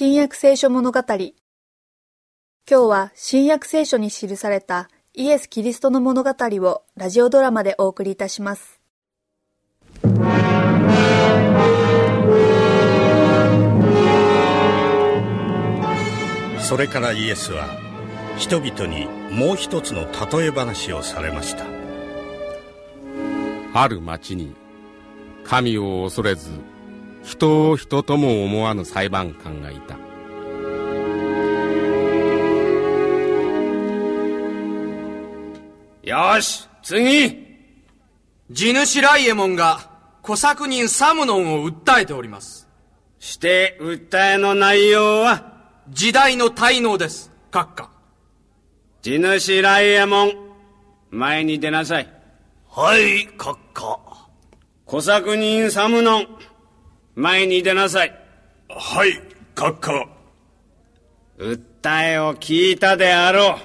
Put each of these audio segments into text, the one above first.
新約聖書物語。今日は新約聖書に記されたイエス・キリストの物語をラジオドラマでお送りいたします。それからイエスは人々にもう一つの例え話をされました。ある町に神を恐れず人を人とも思わぬ裁判官がいた。よし次。地主ライエモンが小作人サムノンを訴えております。して訴えの内容は？時代の滞納です。閣下。地主ライエモン前に出なさい。はい閣下。小作人サムノン前に出なさい。はい閣下。訴えを聞いたであろ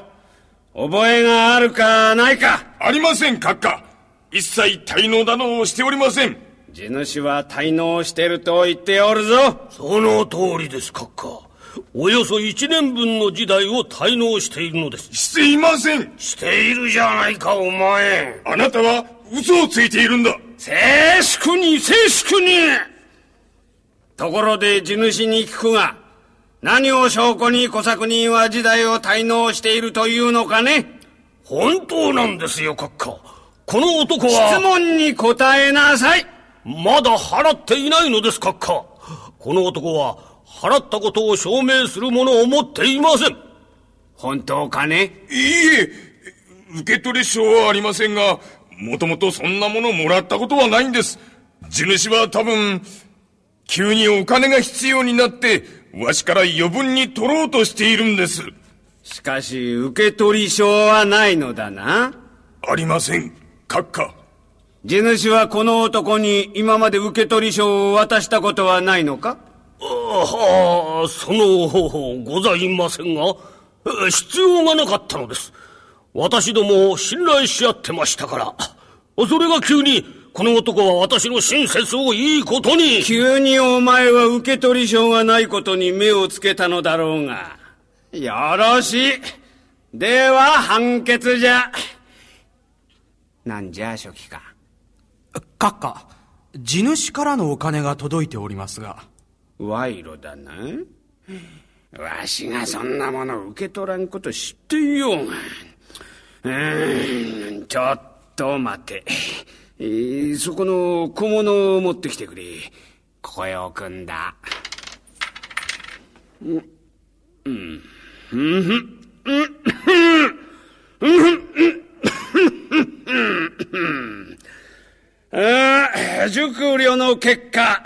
う。覚えがあるかないか。ありません閣下。一切滞納だのをしておりません。地主は滞納してると言っておるぞ。その通りです閣下。およそ一年分の時代を滞納しているのです。していません。しているじゃないかお前。あなたは嘘をついているんだ。静粛に静粛にところで地主に聞くが何を証拠に小作人は時代を滞納しているというのかね？本当なんですよ閣下。この男は質問に答えなさい。まだ払っていないのです閣下。この男は払ったことを証明するものを持っていません。本当かね？いいえ受取証はありませんがもともとそんなものもらったことはないんです。地主は多分急にお金が必要になってわしから余分に取ろうとしているんです。しかし受取証はないのだな。ありません。閣下。地主はこの男に今まで受取証を渡したことはないのか？はあその方法ございませんが必要がなかったのです。私ども信頼し合ってましたからそれが急にこの男は私の親切をいいことに。急にお前は受取証がないことに目をつけたのだろうが。よろしい。では判決じゃ。なんじゃ書記官閣下地主からのお金が届いておりますが。賄賂だな。わしがそんなもの受け取らんこと知っていようが。うーんちょっと待て、えー、そこの小物を持ってきてくれ。ここへ置くんだ。うん。うん。うん。うん。うん。熟慮の結果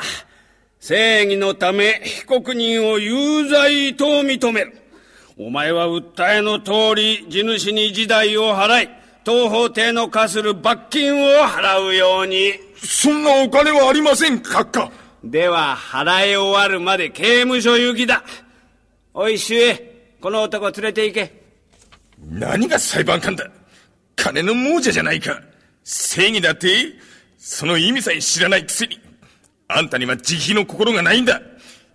正義のため被告人を有罪と認める。お前は訴えの通り地主に時代を払い、当法廷の課する罰金を払うように。そんなお金はありません、閣下。では、払い終わるまで刑務所行きだ。おい、主へ、この男連れて行け。何が裁判官だ金の亡者じゃないか。正義だってその意味さえ知らないくせに。あんたには慈悲の心がないんだ。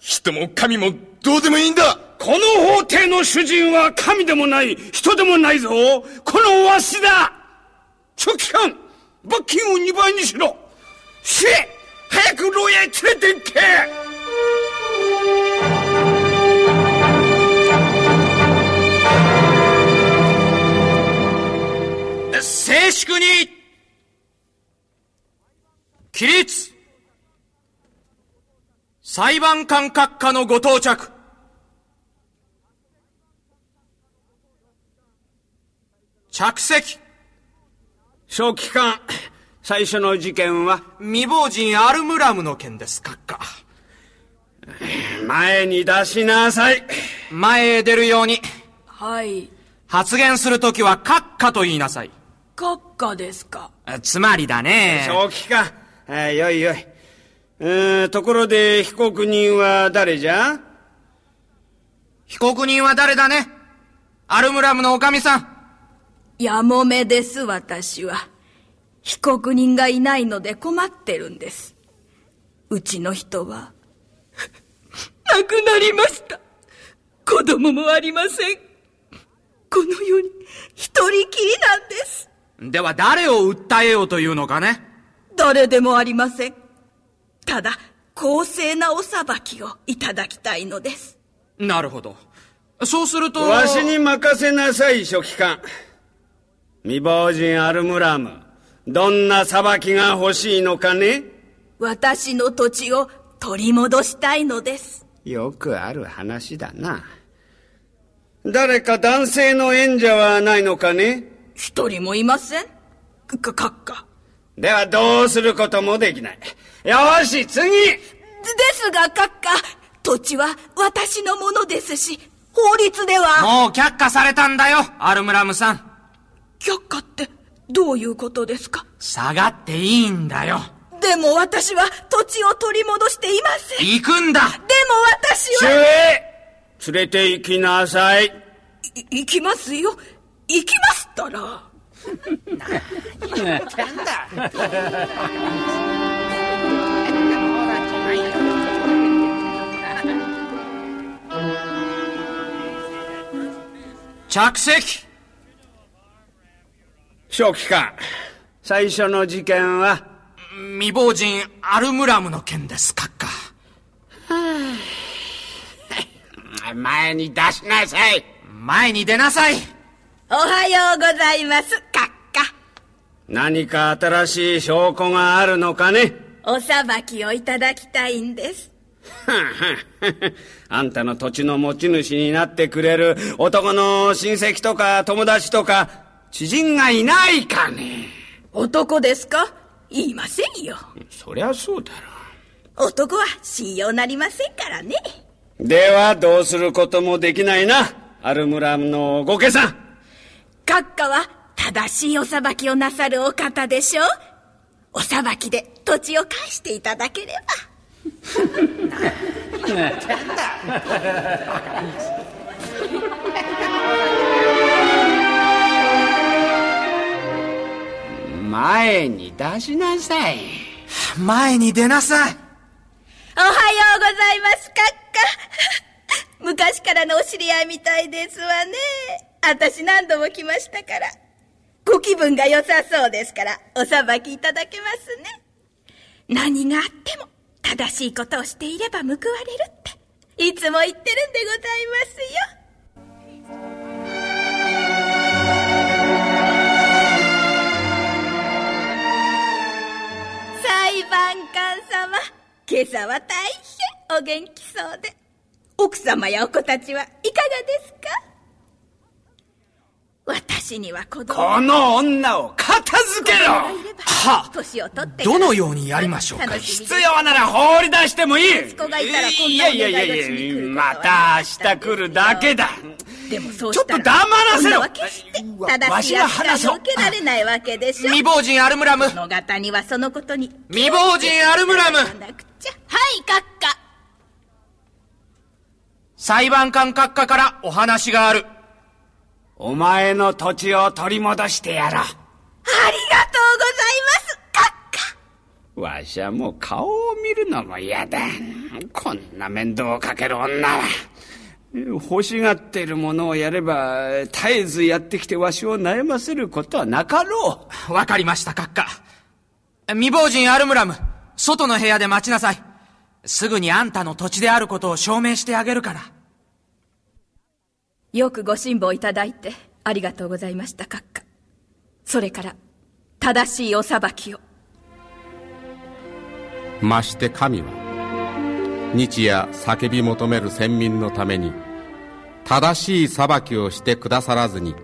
人も神もどうでもいいんだこの法廷の主人は神でもない人でもないぞ。このわしだ。書記官罰金を2倍にしろ。し早く牢屋へ連れて行け。静粛に起立。裁判官閣下のご到着。着席。書記官、最初の事件は未亡人アルムラムの件です、閣下。前に出しなさい。前へ出るように。はい。発言するときは閣下と言いなさい。閣下ですか？つまりだね。書記官、あよいよい。えー、ところで被告人は誰じゃ？被告人は誰だね？アルムラムのおかみさん。やもめです、私は。被告人がいないので困ってるんです。うちの人は、亡くなりました。子供もありません。この世に一人きりなんです。では誰を訴えようというのかね？誰でもありません。ただ、公正なお裁きをいただきたいのです。なるほど。そうすると。わしに任せなさい、書記官。未亡人アルムラム。どんな裁きが欲しいのかね？私の土地を取り戻したいのです。よくある話だな。誰か男性の縁者はないのかね？一人もいません。か、かっか。ではどうすることもできない。よし、次ですが、閣下、土地は私のものですし、法律では。もう却下されたんだよ、アルムラムさん。却下ってどういうことですか？下がっていいんだよ。でも私は土地を取り戻していません。行くんだでも私は。主へ連れて行きなさい。い、行きますよ。行きますったら。何言ってんだ。着席正気か。最初の事件は？未亡人アルムラムの件です閣下前に出しなさい。前に出なさい。おはようございます閣下何か新しい証拠があるのかね？お裁きをいただきたいんです。あんたの土地の持ち主になってくれる男の親戚とか友達とか知人がいないかね。男ですか？言いませんよ。そりゃそうだろ。う男は信用なりませんからね。ではどうすることもできないなアルムラムのご家さん。閣下は正しいお裁きをなさるお方でしょう。お裁きで土地を返していただければ 前に出しなさい。前に出なさい。おはようございます閣下昔からのお知り合いみたいですわね。私何度も来ましたから。ご気分が良さそうですからお裁きいただけますね。何があっても正しいことをしていれば報われるっていつも言ってるんでございますよ今朝は大変お元気そうで。奥様やお子たちはいかがですか？私には子供。この女を片付けろ！は年を取ってどのようにやりましょうか？必要なら放り出してもいい。息子がいたらこんいやいやいやいやまた明日来るだけだ。でもそうちょっと黙らせろ。は決して正しい扱いを受けられないわけでしょ？未亡人アルムラム。物語はそのことに未亡人アルムラム。はい閣下裁判官閣下からお話があるお前の土地を取り戻してやろう。ありがとうございます閣下わしはもう顔を見るのも嫌だ。こんな面倒をかける女は。欲しがっているものをやれば、絶えずやってきてわしを悩ませることはなかろう。わかりました、閣下。未亡人アルムラム、外の部屋で待ちなさい。すぐにあんたの土地であることを証明してあげるから。よくご辛抱いただいてありがとうございました閣下それから正しいお裁きを。まして神は日夜叫び求める先民のために正しい裁きをしてくださらずに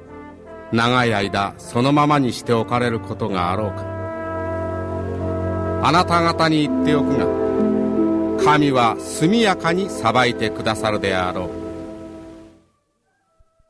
長い間そのままにしておかれることがあろうか。あなた方に言っておくが神は速やかに裁いてくださるであろう。